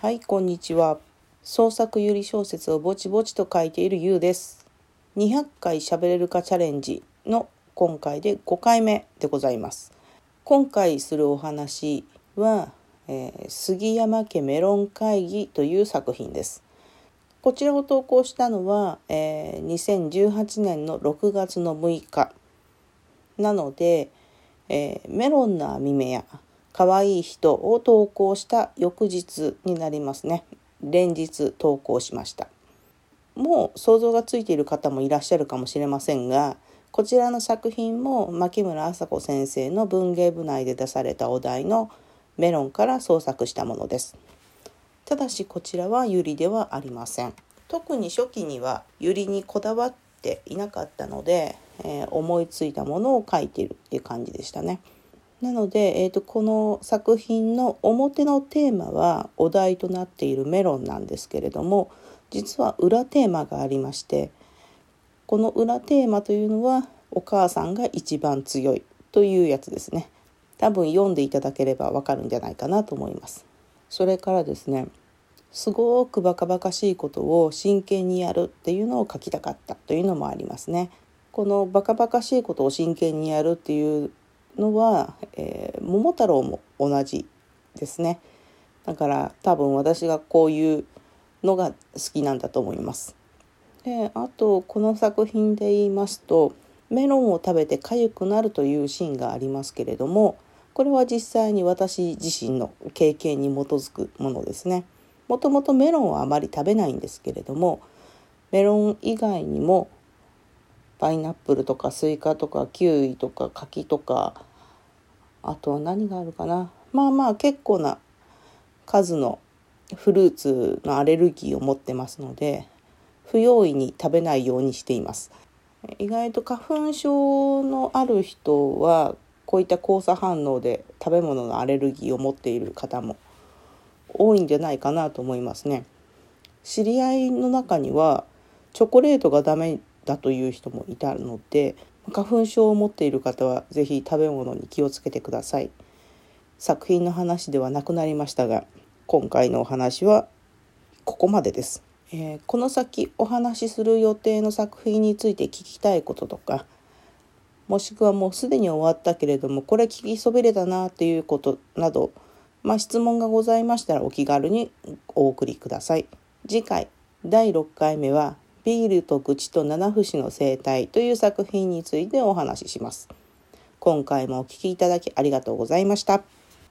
はい、こんにちは。創作ゆり小説をぼちぼちと書いているゆうです。200回喋れるかチャレンジの今回で5回目でございます。今回するお話は、えー杉山家メロン会議という作品です。こちらを投稿したのは、えー2018年の6月の6日なので、えーメロンの網目や可愛い人を投稿した翌日になりますね。連日投稿しました。もう想像がついている方もいらっしゃるかもしれませんがこちらの作品も牧村麻子先生の文芸部内で出されたお題のメロンから創作したものです。ただしこちらはユリではありません。特に初期にはユリにこだわっていなかったので、えー思いついたものを書いているっていう感じでしたね。なので、えー、とこの作品の表のテーマはお題となっているメロンなんですけれども実は裏テーマがありましてこの裏テーマというのはお母さんが一番強いというやつですね。多分読んでいただければわかるんじゃないかなと思います。それからですねすごくバカバカしいことを真剣にやるっていうのを書きたかったというのもありますね。このバカバカしいことを真剣にやるっていうのは、えー桃太郎も同じですね。だから多分私がこういうのが好きなんだと思います。であとこの作品で言いますとメロンを食べて痒くなるというシーンがありますけれどもこれは実際に私自身の経験に基づくものですね。もともとメロンはあまり食べないんですけれどもメロン以外にもパイナップルとかスイカとかキウイとか柿とかあとは何があるかな。まあまあ結構な数のフルーツのアレルギーを持ってますので不用意に食べないようにしています。意外と花粉症のある人はこういった交差反応で食べ物のアレルギーを持っている方も多いんじゃないかなと思いますね。知り合いの中にはチョコレートがダメだという人もいたので花粉症を持っている方は是非食べ物に気をつけてください。作品の話ではなくなりましたが今回のお話はここまでです、えーこの先お話しする予定の作品について聞きたいこととかもしくはもうすでに終わったけれどもこれ聞きそびれたなっていうことなど、まあ、質問がございましたらお気軽にお送りください。次回第6回目は「ビールと愚痴と七節の生態」という作品についてお話しします。今回もお聴きいただきありがとうございました。